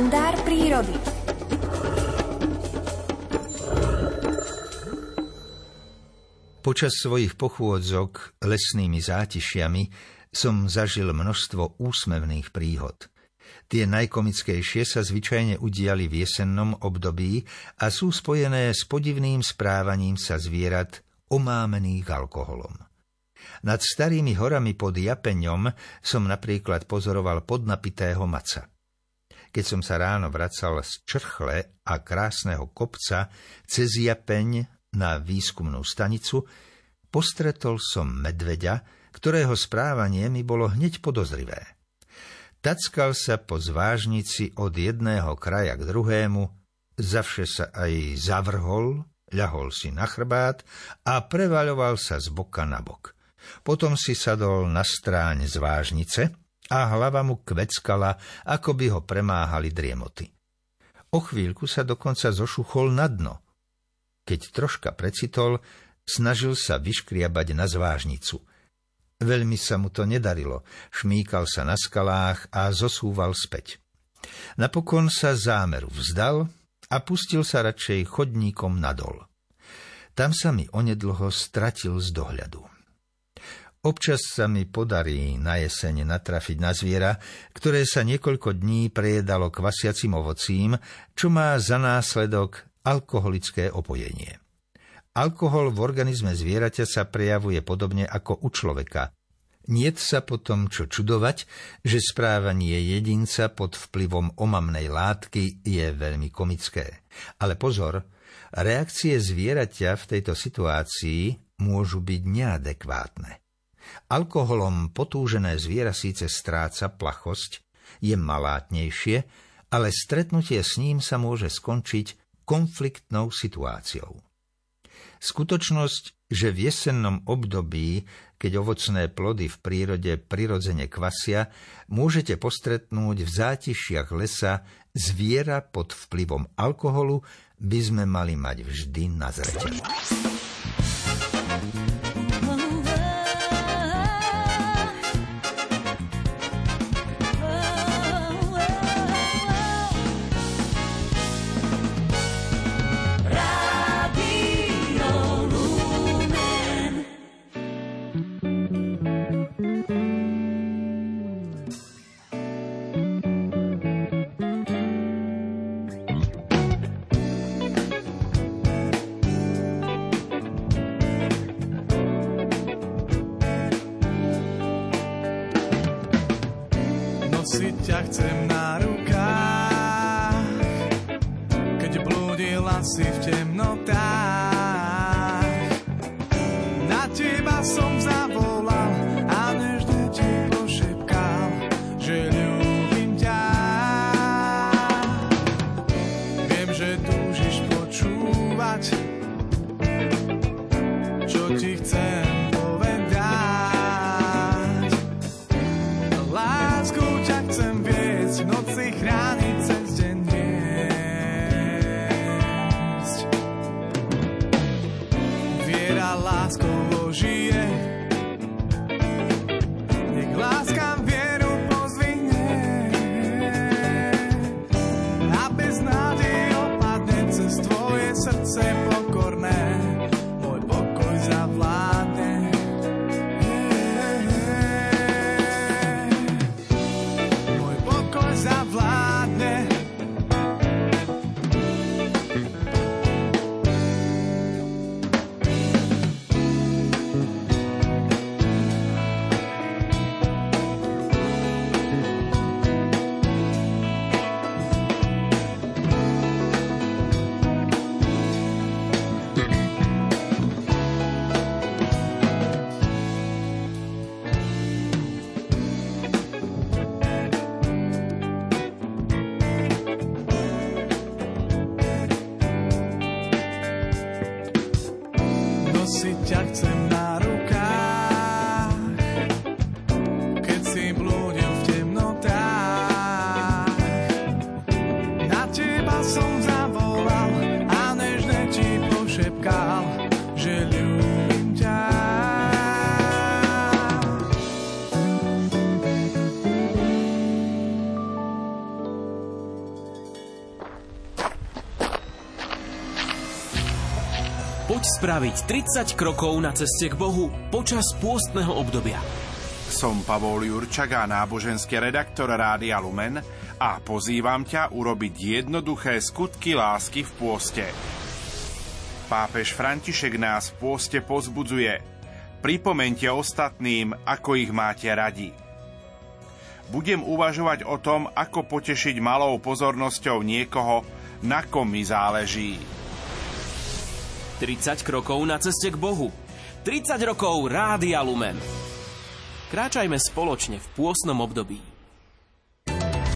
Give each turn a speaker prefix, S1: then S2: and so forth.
S1: kalendár prírody. Počas svojich pochôdzok lesnými zátišiami som zažil množstvo úsmevných príhod. Tie najkomickejšie sa zvyčajne udiali v jesennom období a sú spojené s podivným správaním sa zvierat omámených alkoholom. Nad starými horami pod Japeňom som napríklad pozoroval podnapitého maca. Keď som sa ráno vracal z črchle a krásneho kopca cez Japeň na výskumnú stanicu, postretol som medveďa, ktorého správanie mi bolo hneď podozrivé. Tackal sa po zvážnici od jedného kraja k druhému, zavše sa aj zavrhol, ľahol si na chrbát a prevaľoval sa z boka na bok. Potom si sadol na stráň zvážnice a hlava mu kveckala, ako by ho premáhali driemoty. O chvíľku sa dokonca zošuchol na dno. Keď troška precitol, snažil sa vyškriabať na zvážnicu. Veľmi sa mu to nedarilo, šmíkal sa na skalách a zosúval späť. Napokon sa zámeru vzdal a pustil sa radšej chodníkom nadol. Tam sa mi onedlho stratil z dohľadu. Občas sa mi podarí na jeseň natrafiť na zviera, ktoré sa niekoľko dní prejedalo kvasiacim ovocím, čo má za následok alkoholické opojenie. Alkohol v organizme zvieraťa sa prejavuje podobne ako u človeka. Niet sa potom čo čudovať, že správanie jedinca pod vplyvom omamnej látky je veľmi komické. Ale pozor, reakcie zvieraťa v tejto situácii môžu byť neadekvátne. Alkoholom potúžené zviera síce stráca plachosť, je malátnejšie, ale stretnutie s ním sa môže skončiť konfliktnou situáciou. Skutočnosť, že v jesennom období, keď ovocné plody v prírode prirodzene kvasia, môžete postretnúť v zátišiach lesa zviera pod vplyvom alkoholu, by sme mali mať vždy na zreteli.
S2: Ťa chcem na rukách, keď blúdila si v temnotách. Na teba som zavolal a nežne ti pošepkal, že ľúbim ťa. Viem, že túžiš počúvať, čo ti chcem
S3: Poď spraviť 30 krokov na ceste k Bohu počas pôstneho obdobia.
S4: Som Pavol Jurčak a náboženský redaktor Rádia Lumen a pozývam ťa urobiť jednoduché skutky lásky v pôste. Pápež František nás v pôste pozbudzuje. Pripomente ostatným, ako ich máte radi. Budem uvažovať o tom, ako potešiť malou pozornosťou niekoho, na kom mi záleží.
S3: 30 krokov na ceste k Bohu. 30 rokov Rádia Lumen. Kráčajme spoločne v pôsnom období.